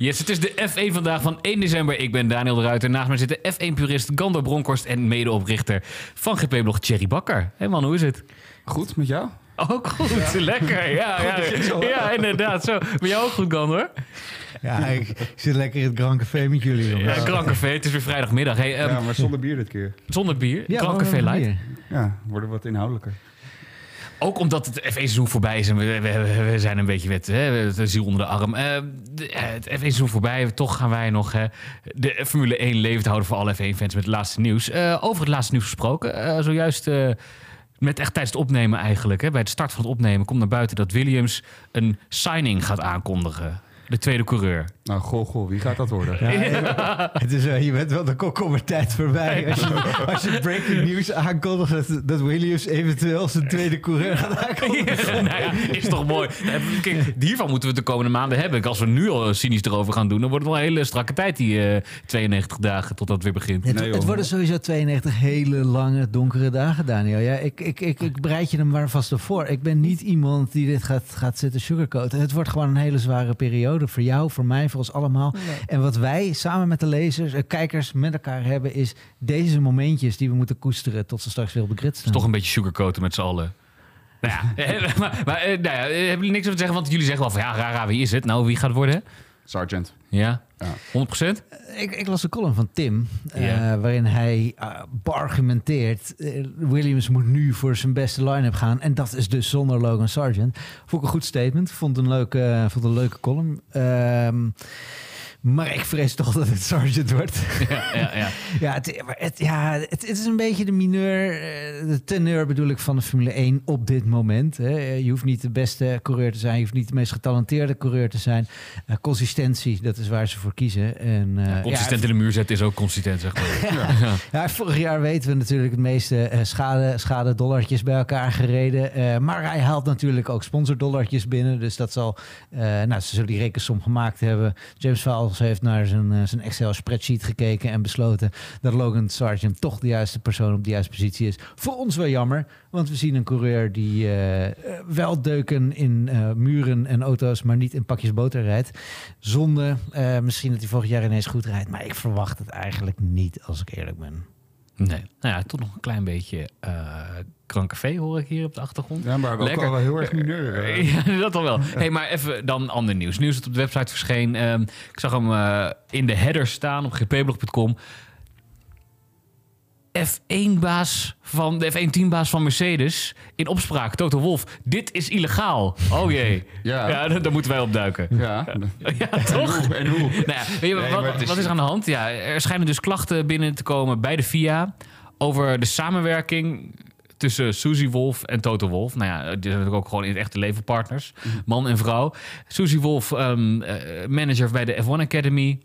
Yes, het is de F1 vandaag van 1 december. Ik ben Daniel de Ruiter. Naast mij zit de F1-purist Gando Bronkhorst en medeoprichter van GP-blog Thierry Bakker. Hé man, hoe is het? Goed, met jou? Ook goed, lekker. Ja, ja, ja, inderdaad. Zo. Ben jou ook goed, Gando? Ja, ik, zit lekker in het Grand Café met jullie. Ja, jongens. Grand Café, het is weer vrijdagmiddag. Hey, ehm, ja, maar zonder bier dit keer. Zonder bier, Ja, Grand Café Light. Ja, worden wat inhoudelijker. Ook omdat het F1-seizoen voorbij is en we, we, zijn een beetje met hè, de ziel onder de arm. Eh, het F1-seizoen voorbij, toch gaan wij nog de Formule 1 levend houden voor alle F1-fans met het laatste nieuws. Eh, over het laatste nieuws gesproken, zojuist met echt tijdens het opnemen eigenlijk, hè, bij de start van het opnemen, komt naar buiten dat Williams een signing gaat aankondigen. De tweede coureur. Nou, goh, goh, wie gaat dat worden? Ja, Het is, wel- je bent wel de komkommertijd voorbij. Als je, als je breaking news aankondigt dat, dat Williams eventueel zijn tweede coureur gaat aankondigen. nou ja, is toch mooi. Eh, Kijk, hiervan moeten we het de komende maanden hebben. Als we nu al cynisch erover gaan doen, dan wordt het wel een hele strakke tijd, die eh, 92 dagen totdat het weer begint. Het, Nee, het worden sowieso 92 hele lange, donkere dagen, Daniel. Ja, ik, ik, ik, ik bereid je er maar vast op voor. Ik ben niet iemand die dit gaat, gaat zitten sugarcoaten. Het wordt gewoon een hele zware periode. Voor jou, voor mij, voor ons allemaal. En wat wij samen met de lezers, eh, kijkers, met elkaar hebben... is deze momentjes die we moeten koesteren tot ze straks weer op de grid staan. Toch een beetje sugarcoaten met z'n allen. Nou ja, eh, maar, maar eh, nou ja, hebben jullie niks over te zeggen? Want jullie zeggen wel van ja, Rara, wie is het? Nou, wie gaat het worden? Sergeant. Ja, Ja. 100%? Ik, ik las de column van Tim, eh, waarin hij uh, eh, Williams moet nu voor zijn beste line-up gaan. En dat is dus zonder Logan Sargent. Vond ik een goed statement. Vond een leuke, vond een leuke column. Ehm, maar ik vrees toch dat het Sargent wordt. Ja, ja, ja. ja, het, ja het, het is een beetje de mineur, eh, de teneur bedoel ik van de Formule 1 op dit moment. Hè. Je hoeft niet de beste coureur te zijn, je hoeft niet de meest getalenteerde coureur te zijn. Eh, consistentie, dat is waar ze voor kiezen. En, eh, Consistent ja, in de muur zetten is ook consistent, zeg maar. ja, vorig jaar weten we natuurlijk het meeste schade, schade dollartjes bij elkaar gereden. Eh, maar hij haalt natuurlijk ook sponsordollartjes binnen. Dus dat zal, nou, ze zullen die rekensom gemaakt hebben. James Fowles heeft naar zijn, eh, zijn Excel spreadsheet gekeken en besloten dat Logan Sargent toch de juiste persoon op de juiste positie is. Voor ons wel jammer, want we zien een coureur die eh, eh, wel deuken in muren en auto's, maar niet in pakjes boter rijdt. Zonde. Misschien dat hij volgend jaar ineens goed rijdt, maar ik verwacht het eigenlijk niet, als ik eerlijk ben. Nee. Nou ja, toch nog een klein beetje eh Grand Café hoor ik hier op de achtergrond. Ja, maar ook Lekker. al wel heel erg mineur. eh. Ja, dat al wel. Hey, maar even dan ander nieuws. Nieuws dat op de website verscheen. Ehm, ik zag hem eh, in de header staan op gpblog.com. F1-baas van de F1-teambaas van Mercedes in opspraak, Toto Wolf. Dit is illegaal. Oh jee. Ja. ja daar, moeten wij opduiken. Ja. Ja, toch? En hoe? En hoe? Nou ja, weet je, Nee, wat, is- wat is er aan de hand? Ja, er schijnen dus klachten binnen te komen bij de FIA over de samenwerking tussen Suzy Wolf en Toto Wolf. Nou ja, die zijn natuurlijk ook gewoon in het echte leven partners, Mhm. man en vrouw. Suzy Wolf, ehm, eh, manager bij de F1 Academy.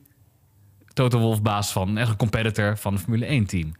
Toto Wolf, baas van, echt een competitor van het Formule 1 team.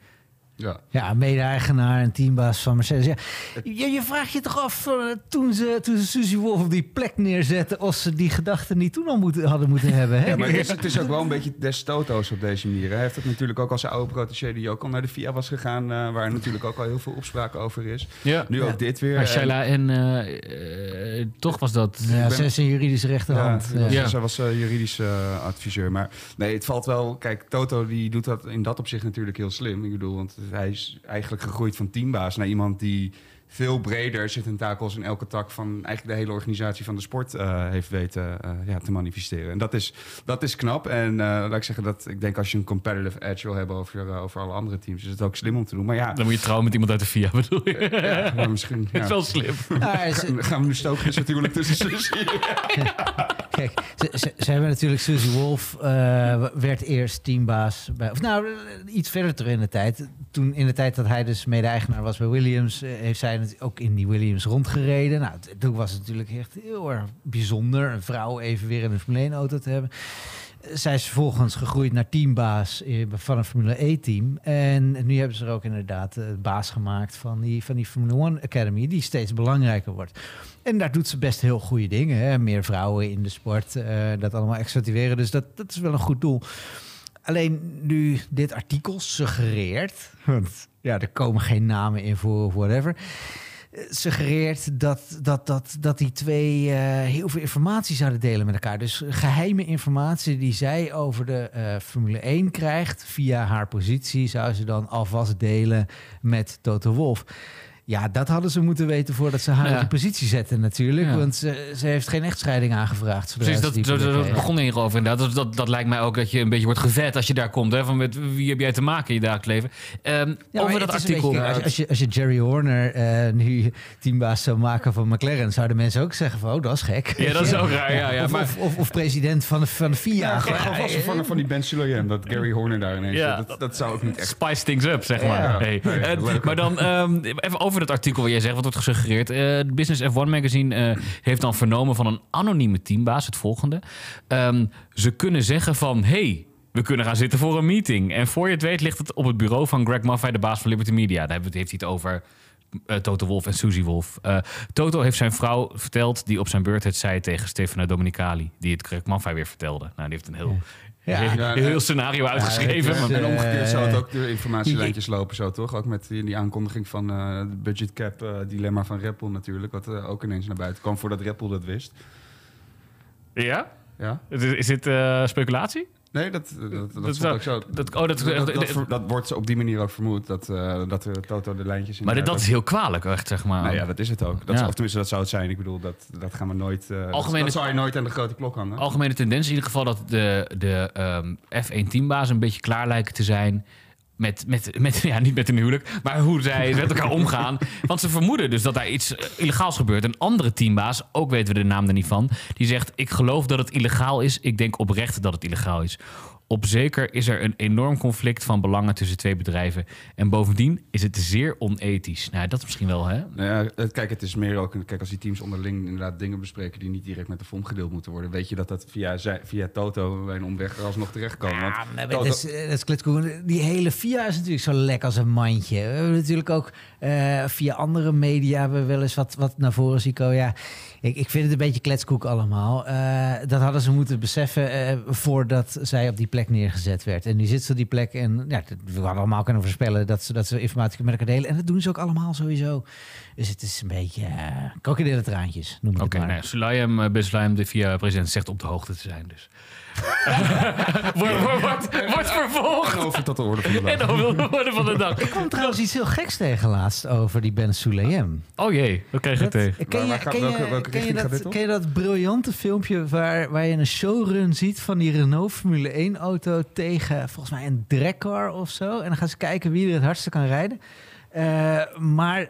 Ja. Ja, mede-eigenaar en teambaas van Mercedes. Ja, je, je vraagt je toch af, eh, toen ze, toen ze Suzy Wolf op die plek neerzetten... of ze die gedachten niet toen al moeten, hadden moeten hebben. Hè? Ja, maar het is, het is ook wel een beetje des Toto's op deze manier. Hij heeft het natuurlijk ook als zijn oude protégé die ook al naar de FIA was gegaan, eh, waar natuurlijk ook al heel veel opspraak over is. Ja. Nu ook dit weer. Maar En- Sheila en eh, eh, toch was dat... ja, ben- ze is een juridische rechterhand. Ja, zij was eh, juridisch eh, adviseur. Maar nee, het valt wel... Kijk, Toto die doet dat in dat opzicht natuurlijk heel slim. Ik bedoel, want hij is eigenlijk gegroeid van teambaas naar iemand die veel breder zijn tentakels in elke tak van eigenlijk de hele organisatie van de sport eh, heeft weten eh, ja, te manifesteren. En dat is, dat is knap. En eh, laat ik zeggen dat ik denk als je een competitive edge wil hebben over, over alle andere teams, is het ook slim om te doen. Maar ja, Dan moet je trouwen met iemand uit de FIA, bedoel je? ja, maar misschien. Dat is wel slim. Ja, ze- Gaan- Gaan we nu stoken dus natuurlijk tussen Suzy. Kijk, ze, ze, ze hebben natuurlijk Suzy Wolf, eh, werd eerst teambaas bij, of nou, iets verder terug in de tijd. Toen in de tijd dat hij dus mede-eigenaar was bij Williams, eh, heeft zij het ook in die Williams rondgereden. Nou, toen was het natuurlijk echt heel erg bijzonder, een vrouw even weer in een Formule 1 auto te hebben. Eh, Zij is vervolgens gegroeid naar teambaas eh, van een Formule E-team. En nu hebben ze er ook inderdaad baas gemaakt van die, van die Formule 1 Academy, die steeds belangrijker wordt. En daar doet ze best heel goede dingen. Hè? Meer vrouwen in de sport, dat allemaal accentueren. Dus dat, dat is wel een goed doel. Alleen nu dit artikel suggereert, want ja, er komen geen namen in voor of whatever. suggereert dat, dat, dat, dat die twee eh, heel veel informatie zouden delen met elkaar. Dus geheime informatie die zij over de eh, Formule 1 krijgt via haar positie, zou ze dan alvast delen met Toto Wolf. Ja, dat hadden ze moeten weten voordat ze haar Ja. in die positie zetten natuurlijk. Ja. Want ze, ze heeft geen echtscheiding aangevraagd. Precies, ze dat, begon hier over inderdaad. Dat, dat, dat lijkt mij ook dat je een beetje wordt gevet als je daar komt. Hè? Van met wie heb jij te maken in je dagelijks leven? Ehm, Ja, over dat artikel. beetje- als, je- als, je, als je Jerry Horner eh, nu teambaas zou maken van McLaren, zouden mensen ook zeggen van, oh, dat is gek. Ja, dat is ook raar. Ja, ja, of, maar, of, of, of president van de, van de FIA. Ja, gewoon, vervangen van die Ben Sulayem, dat Gary Horner daar ineens. Dat, dat zou ook niet echt... Spice things up, zeg maar. Ja. Hey. Ja, Eh, maar dan ehm, even over dat artikel wat jij zegt, wat wordt gesuggereerd. Eh, Business F1 Magazine eh, heeft dan vernomen van een anonieme teambaas het volgende. Ehm, ze kunnen zeggen van, hey, we kunnen gaan zitten voor een meeting. En voor je het weet ligt het op het bureau van Greg Maffei, de baas van Liberty Media. Daar heeft hij het over eh, Toto Wolf en Suzy Wolf. Toto heeft zijn vrouw verteld, die op zijn beurt het zei tegen Stefano Domenicali. Die het Greg Maffei weer vertelde. Nou, die heeft een heel, Ja. heel, Ja, heel ja. scenario uitgeschreven. het is, maar- En omgekeerd zou het Eh, ook de informatielijntjes lopen zo, toch? Ook met die, die aankondiging van eh de budget cap eh, dilemma van Bull natuurlijk. Wat eh, ook ineens naar buiten kwam voordat Bull dat wist. ja? Ja? Is, is dit eh, speculatie? Nee, dat, dat, dat, Dat zou- ook zo. Dat, oh, dat, Dat, dat, ver- dat wordt op die manier ook vermoed, dat, eh dat Toto de lijntjes in maar dit- dat is heel kwalijk, echt, zeg maar. Nou ja, dat is het ook. Dat Ja. is, of tenminste, dat zou het zijn. Ik bedoel, dat, dat gaan we nooit... eh, Algemene- dat zou je nooit aan de grote klok hangen. Algemene tendens in ieder geval dat de, de ehm, F1-teambaas een beetje klaar lijken te zijn... Met, met, met, ja, niet met een huwelijk, maar hoe zij met elkaar omgaan. Want ze vermoeden dus dat daar iets eh, illegaals gebeurt. Een andere teambaas, ook weten we de naam er niet van... die zegt, ik geloof dat het illegaal is. Ik denk oprecht dat het illegaal is. Op zeker is er een enorm conflict van belangen tussen twee bedrijven. En bovendien is het zeer onethisch. Nou, dat is misschien wel, hè? Nou ja, het- kijk, het is meer ook... een- Kijk, als die teams onderling inderdaad dingen bespreken... die niet direct met de FOM gedeeld moeten worden... weet je dat dat via, zij- via Toto bij een omweg er alsnog terechtkomen. Want Ja, maar Toto- dat is, eh, dat is. Die hele VIA is natuurlijk zo lek als een mandje. We hebben natuurlijk ook eh, via andere media hebben we wel eens wat, wat naar voren zien komen. Ja, ik, ik vind het een beetje kletskoek allemaal. Eh, dat hadden ze moeten beseffen eh, voordat zij op die plek neergezet werd. En nu zit ze op die plek en ja, we hadden allemaal kunnen voorspellen dat ze, dat ze informatie met elkaar delen. En dat doen ze ook allemaal sowieso. Dus het is een beetje uh, krokodillentraantjes, noem ik Oké, het maar. nou, Sulayem, uh, Beslayem, de via president, zegt op de hoogte te zijn. Dus. wordt, vervolgd. En over tot de orde van de dag. En dan wil de orde van de dag. Ik kwam trouwens iets heel geks tegen laatst over die Ben Sulayem. Oh jee, we kregen het tegen. Ken je, welke- je, welke ken je dat, ken je dat briljante filmpje waar, waar je een showrun ziet van die Renault Formule 1 auto tegen volgens mij een dragcar of zo? En dan gaan ze kijken wie er het hardste kan rijden. Eh, maar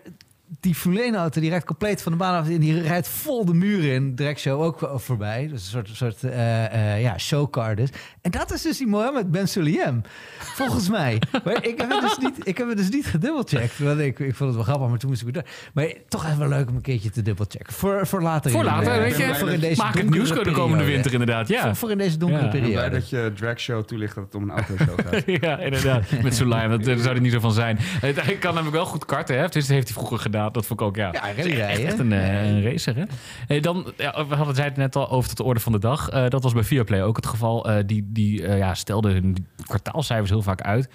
die Formule 1 auto die rijdt compleet van de baan af en die rijdt vol de muren in. Dragshow ook voorbij. Dus een soort, soort eh, eh, ja, showcar dus. En dat is dus die Mohammed Ben Sulayem. Volgens mij. Maar ik heb het dus niet, ik heb het dus niet gedubbelcheckt. Want ik, ik vond het wel grappig, maar toen moest ik weer door. Maar toch even wel leuk om een keertje te dubbelchecken. Voor, voor later. Voor in de- later, Ja, weet ik ben je. blij dat- deze Maak het nieuws de komende periode. winter inderdaad, ja. Voor, voor in deze donkere Ja. Ik ben blij periode. dat je dragshow toelicht dat het om een autoshow gaat. Ja, inderdaad. Met Sulayem, dat daar zou er niet zo van zijn. Hij kan namelijk wel goed karten, hè. Dus dat heeft hij vroeger gedaan. Dat vond ik ook, ja. Ja, echt, rallyrijden. echt een, eh, een racer, hè. Eh, dan, ja, we hadden het net al over tot de orde van de dag. Eh, dat was bij Viaplay ook het geval. Eh, die die ja, stelden hun kwartaalcijfers heel vaak uit.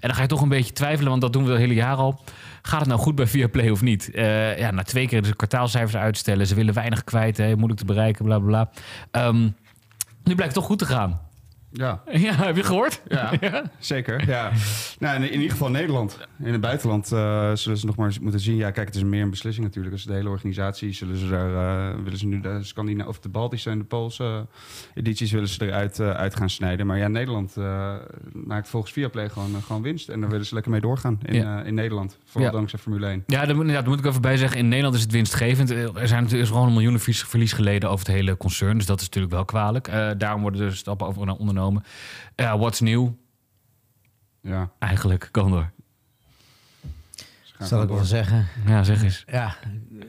En dan ga je toch een beetje twijfelen, want dat doen we het hele jaar al. Gaat het nou goed bij Viaplay of niet? Ja, na twee keer de kwartaalcijfers uitstellen. Ze willen weinig kwijt, hè, moeilijk te bereiken, bla bla bla. Ehm, nu blijkt het toch goed te gaan. Ja, Ja, heb je gehoord? ja, zeker. Ja. Nou, in, in ieder geval Nederland. In het buitenland eh, zullen ze nog maar eens moeten zien. Ja, kijk, het is meer een beslissing natuurlijk. Als de hele organisatie zullen ze daar, eh, willen ze nu de Scandinavische of de Baltische en de Poolse edities willen ze eruit eh, uit gaan snijden. Maar ja, Nederland maakt volgens Viaplay gewoon, gewoon winst. En daar willen ze lekker mee doorgaan in, Ja. in Nederland. Vooral Ja. dankzij Formule 1. Ja, daar moet, inderdaad, daar moet ik even bij zeggen. In Nederland is het winstgevend. Er zijn natuurlijk is gewoon een miljoenen verlies, geleden over het hele concern. Dus dat is natuurlijk wel kwalijk. Daarom worden er stappen over ondernomen. Ja, what's new? Ja, Eigenlijk, kan door. Zal ik wel zeggen. Ja, zeg eens. Ja, eh,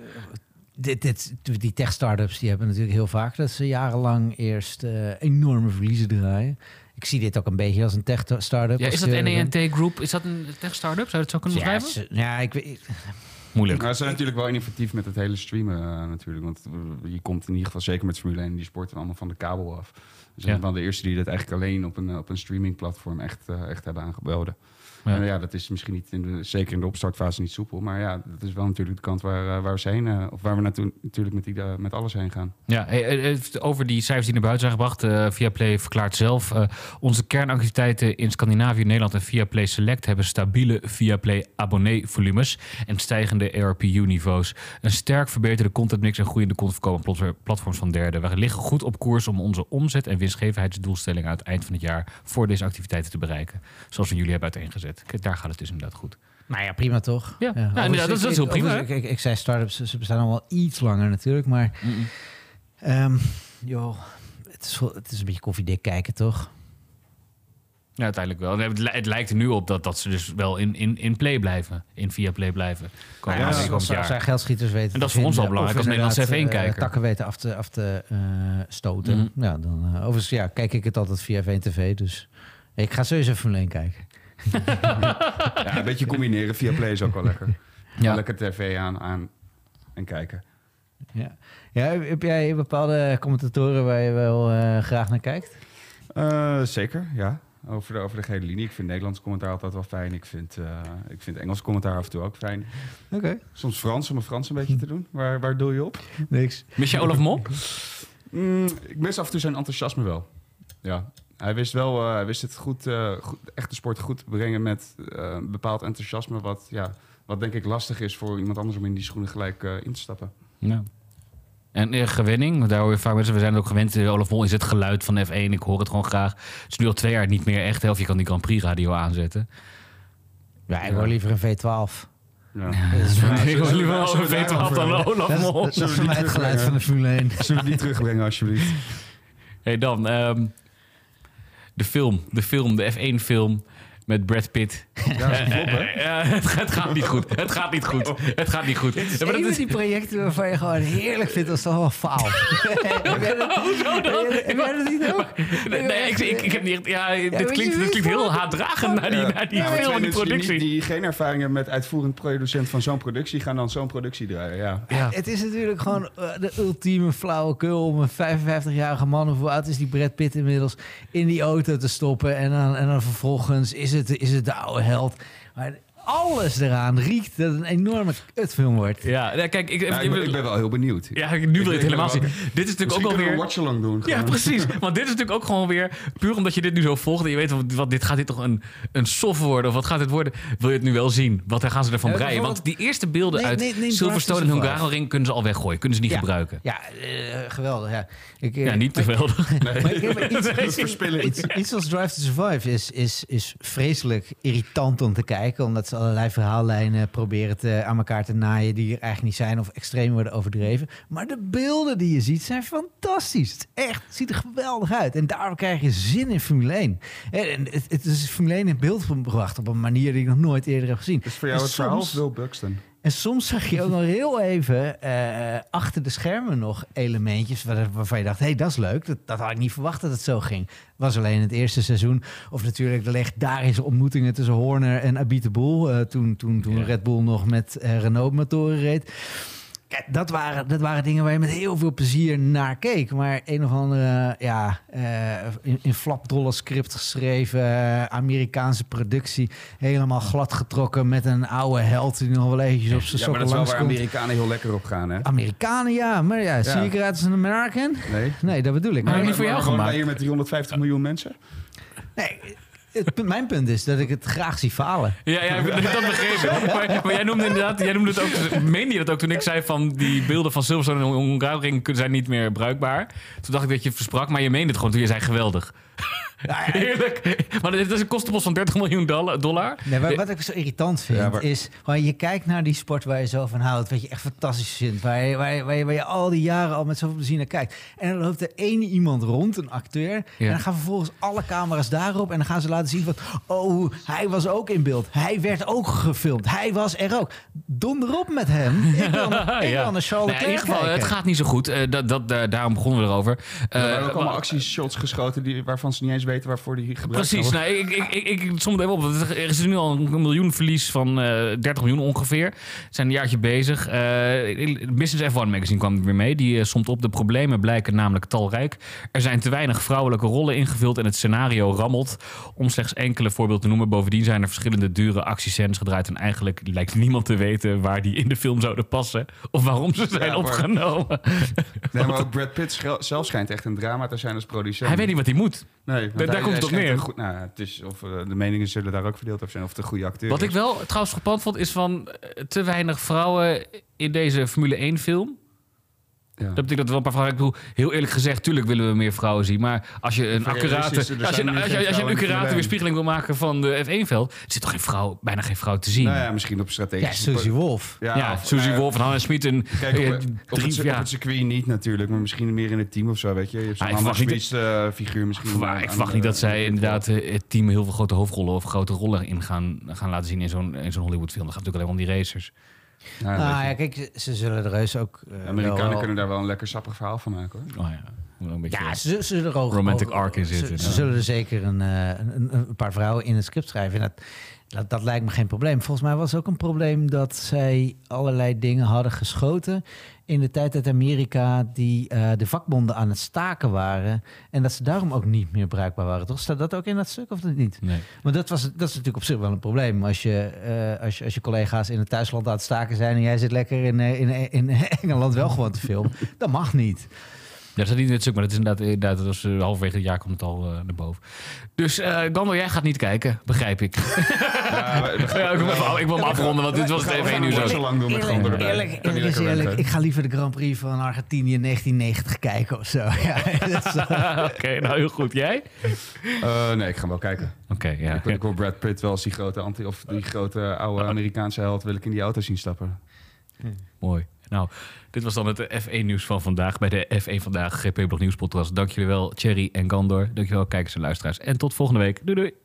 dit, dit, die tech-startups die hebben natuurlijk heel vaak dat ze jarenlang eerst eh, enorme verliezen draaien. Ik zie dit ook een beetje als een tech-startup. Ja, is dat NENT Group? Is dat een tech-startup? Zou je het zo kunnen Ja, beschrijven? ja, ik weet... Moeilijk. Maar ze zijn natuurlijk wel innovatief met het hele streamen eh, natuurlijk. Want eh, je komt in ieder geval zeker met Formule 1 die sporten allemaal van de kabel af. Zijn Ja. wel de eerste die dat eigenlijk alleen op een, op een streamingplatform echt, eh, echt hebben aangeboden. Ja. En ja, dat is misschien niet in de, zeker in de opstartfase niet soepel. Maar ja, dat is wel natuurlijk de kant waar, eh, waar we heen, eh, of waar we naartoe, natuurlijk met, die, eh, met alles heen gaan. Ja, eh, eh, over die cijfers die naar buiten zijn gebracht. eh Viaplay verklaart zelf... eh, onze kernactiviteiten in Scandinavië, Nederland en Viaplay Select... hebben stabiele Viaplay abonneevolumes en stijgende ARPU-niveaus. Een sterk verbeterde contentmix en groeiende contentverkoop op plat- platforms van derden. We liggen goed op koers om onze omzet- en winstgevendheidsdoelstellingen... aan het eind van het jaar voor deze activiteiten te bereiken. Zoals we jullie hebben uiteengezet. Kijk, daar gaat het dus inderdaad goed. Nou ja, prima toch? Ja. Nou, overigens, inderdaad, dat is- dat is heel prima, Ik, ik, ik zei start-ups, ze bestaan al wel iets langer natuurlijk, maar ehm, joh, het is, het is een beetje koffiedik kijken toch? Ja, uiteindelijk wel. Het, li- het lijkt er nu op dat, dat ze dus wel in, in, in play blijven. In via play blijven. Komend Nou ja, als, komend als, als jaar. zij geldschieters weten En dat is voor ons wel vinden, belangrijk als Nederlandse inderdaad, F1 eh, kijker. takken weten af te, af te eh, stoten. Mhm. Ja, dan, eh, overigens ja, kijk ik het altijd via F1 TV, dus ik ga sowieso Formule 1 kijken. Ja, een beetje combineren via Play is ook wel lekker. Ja. Lekker tv aan, aan en kijken. Ja. ja, heb jij bepaalde commentatoren waar je wel eh, graag naar kijkt? Eh, zeker, ja. Over de, over de gele linie. Ik vind Nederlands commentaar altijd wel fijn. Ik vind, eh, ik vind Engels commentaar af en toe ook fijn. Oké, Soms Frans, om een Frans een beetje te doen. Waar, waar doe je op? niks. Mis je Olaf Mol? Mm, ik mis af en toe zijn enthousiasme wel. Ja. Hij wist wel, eh, hij wist het goed, eh, goed, echt de sport goed te brengen met eh, een bepaald enthousiasme. Wat, ja, wat denk ik lastig is voor iemand anders om in die schoenen gelijk eh, in te stappen. Ja. En eh, gewenning, want daar hoor je vaak mensen, we zijn ook gewend. eh, Olaf Mol is het geluid van F1. Ik hoor het gewoon graag. Het is nu al twee jaar niet meer echt. Of je kan die Grand Prix radio aanzetten. Ja, ik hoor liever een V12. Ja. Dat is voor mij, ik was liever zullen als we een daar V12 dan Olaf dat is, Mol. dat is voor mij het geluid van de Formule 1. Zullen we die terugbrengen alsjeblieft? Hey dan, ehm, de film. De film, de F1 film met Brad Pitt. Ja, hè? Het, gaat- het gaat niet goed. Het gaat niet goed. Het gaat niet goed. Het is Ja, maar dat is- die projecten waarvan je gewoon heerlijk vindt als het allemaal faalt. heb jij dat, niet ook? Nee, nee, ik, ik, ik heb niet echt... Ja, dit klinkt, dit klinkt heel haatdragend naar die, Ja. naar die film en die mensen productie. Die, die geen ervaring hebben met uitvoerend producent van zo'n productie, gaan dan zo'n productie draaien. Ja. Ja. Het is natuurlijk gewoon eh, de ultieme flauwekul om een 55-jarige man, of hoe oud is die Brad Pitt inmiddels, in die auto te stoppen. En dan, en dan vervolgens is het, is het de oude held. Maar alles eraan riekt dat het een enorme kutfilm wordt. Ja, ja, kijk, ik, Ja, ik, ben, ik ben wel heel benieuwd. ja, nu wil je het helemaal zien. Dit is natuurlijk ook Misschien kunnen we alweer... een watch-along doen. Ja, precies. Want dit is natuurlijk ook gewoon weer... Puur omdat je dit nu zo volgt en je weet... Wat, wat, dit gaat dit toch een, een soft worden? Of wat gaat dit worden? Wil je het nu wel zien? Wat gaan ze ervan Ja, breien? Want die eerste beelden Nee, uit nee, nee, Silverstone en Hungaroring... kunnen ze al weggooien. Kunnen ze niet Ja. gebruiken. Ja, eh, geweldig. Ja, ik, eh, Ja, niet te ik iets, iets als Drive to Survive is, is, is vreselijk irritant om te kijken. Omdat ze allerlei verhaallijnen proberen te, aan elkaar te naaien die er eigenlijk niet zijn of extreem worden overdreven. Maar de beelden die je ziet zijn fantastisch. Het, is echt, het ziet er geweldig uit. En daarom krijg je zin in Formule 1. En het, het is Formule 1 in beeld gebracht op een manier die ik nog nooit eerder heb gezien. Is voor jou En het verhaal soms- Will Buxton? En soms zag je ook nog heel even eh, achter de schermen nog elementjes waar- waarvan je dacht, hé, hey, dat is leuk. Dat, dat had ik niet verwacht dat het zo ging. Was alleen het eerste seizoen. Of natuurlijk de legendarische ontmoetingen tussen Horner en Abit de Boel. eh, toen toen, toen Ja. Red Bull nog met eh, Renault-motoren reed. Dat waren, dat waren dingen waar je met heel veel plezier naar keek. Maar een of andere, ja, eh, in, in script geschreven, eh, Amerikaanse productie. Helemaal glad getrokken met een oude held die nog wel eventjes op zijn Ja, maar sokken dat is wel waar komt. Amerikanen heel lekker op gaan, hè? Amerikanen, ja. Maar ja, zie ik eruit als een American? Nee. Nee, dat bedoel ik. Maar Maar, niet voor jou gemaakt. hier met 350 miljoen mensen? nee, het, mijn punt is dat ik het graag zie falen. Ja, ja, ik heb dat begrepen. Maar, maar jij noemde inderdaad, jij noemde het ook, meende je dat ook toen ik zei van die beelden van Silverstone en Hungaroring zijn niet meer bruikbaar. Toen dacht ik dat je versprak, maar je meende het gewoon toen je zei geweldig. Heerlijk. Maar dit is een kostenpost van 30 miljoen dollar. Nee, wat, wat ik zo irritant vind, Ja, maar- is... Gewoon, je kijkt naar die sport waar je zo van houdt... wat je echt fantastisch vindt... waar je, waar je, waar je, waar je al die jaren al met zoveel plezier naar kijkt. En dan loopt er één iemand rond, een acteur... Ja. en dan gaan vervolgens alle camera's daarop... en dan gaan ze laten zien van... oh, hij was ook in beeld. Hij werd ook gefilmd. Hij was er ook. Donder op met hem. Ik wil, naar- ik wil naar Charles ja, in ieder geval, kijken. het gaat niet zo goed. Eh, dat, dat, eh, daarom begonnen we erover. Eh, er waren ook allemaal maar- actieshots geschoten die, waarvan ze niet eens weten waarvoor die gebruikt Precies, nou, ik, ik, ik, ik som het even op. Er is nu al een miljoen verlies van eh 30 miljoen ongeveer. Ze zijn een jaartje bezig. Eh Business F1 magazine kwam er weer mee. Die eh, somt op. De problemen blijken namelijk talrijk. Er zijn te weinig vrouwelijke rollen ingevuld en het scenario rammelt. Om slechts enkele voorbeelden te noemen. Bovendien zijn er verschillende dure actiescènes gedraaid. En eigenlijk lijkt niemand te weten waar die in de film zouden passen. Of waarom ze zijn Ja, maar- opgenomen. Nee, maar ook Brad Pitt zelf schijnt echt een drama te zijn als producent. Hij weet niet wat hij moet. Nee, daar komt het op neer. Goed, nou, het is, of eh, de meningen zullen daar ook verdeeld over zijn. Of een goede acteur Wat ik wel trouwens gepand vond, is van eh, te weinig vrouwen in deze Formule 1 film. Ja. Dat betekent dat wel een paar vrouwen... Ik bedoel, heel eerlijk gezegd, tuurlijk willen we meer vrouwen zien. Maar als je een accurate, er als je, een- als je, als je accurate Formule 1. weerspiegeling wil maken van de F1-veld... zit toch geen vrouw, bijna geen vrouw te zien. Nou ja, misschien op Ja, strategische... Susie Wolf. ja, of- Susie nou ja, Wolf en Hannes Smit en Kijk, eh, op, op, drie... het, ja. op het circuit niet natuurlijk, maar misschien meer in het team of zo, weet je. Je hebt zo'n Ah, ik Hanna verwacht niet Smits, eh, figuur misschien. Maar ik verwacht niet dat zij inderdaad eh, het team heel veel grote hoofdrollen of grote rollen in gaan, gaan laten zien in zo'n in zo'n Hollywood-film. Dat gaat natuurlijk alleen om die racers. Ja, Nou ja, kijk, ze zullen er heus ook... eh, De Amerikanen wel- kunnen daar wel een lekker sappig verhaal van maken hoor. Oh ja, een beetje. Ja, ze, ze zullen er ook... Romantic ook- arc in zitten, Ze, ja. zullen er zeker een, eh, een, een paar vrouwen in het script schrijven. En dat, dat, dat lijkt me geen probleem. Volgens mij was het ook een probleem dat zij allerlei dingen hadden geschoten... in de tijd dat Amerika die eh, de vakbonden aan het staken waren... en dat ze daarom ook niet meer bruikbaar waren. Toch staat dat ook in dat stuk of niet? Nee. Maar dat, was, dat is natuurlijk op zich wel een probleem. Als je, eh, als je, als je collega's in het thuisland aan het staken zijn... en jij zit lekker in, eh, in, in Engeland wel gewoon te filmen. Dat mag niet. Ja, dat staat niet in het stuk, maar dat is inderdaad, inderdaad dat was, eh, halverwege het jaar komt het al eh, naar boven. Dus uh, Gandor, jij gaat niet kijken, begrijp ik. Ja, we- we gaan- Ja, ik, wil even- ik wil hem afronden, want dit was het even niet zo. zo lang doen met Eerlijk, eerlijk, is Ik ga liever de Grand Prix van Argentinië in 1990 kijken of zo. Ja, dat is, eh, Oké, nou heel goed. Jij? Oké, Eh, nee, ik ga hem wel kijken. ja. Ik, wil- ik wil Brad Pitt wel als die grote, anti, of die grote oude Amerikaanse held wil ik in die auto zien stappen. Mooi. Nou, dit was dan het F1-nieuws van vandaag bij de F1 Vandaag GP Blog Nieuws podcast. Dank jullie wel, Thierry en Gandor. Dank jullie wel, kijkers en luisteraars. En tot volgende week. Doei doei.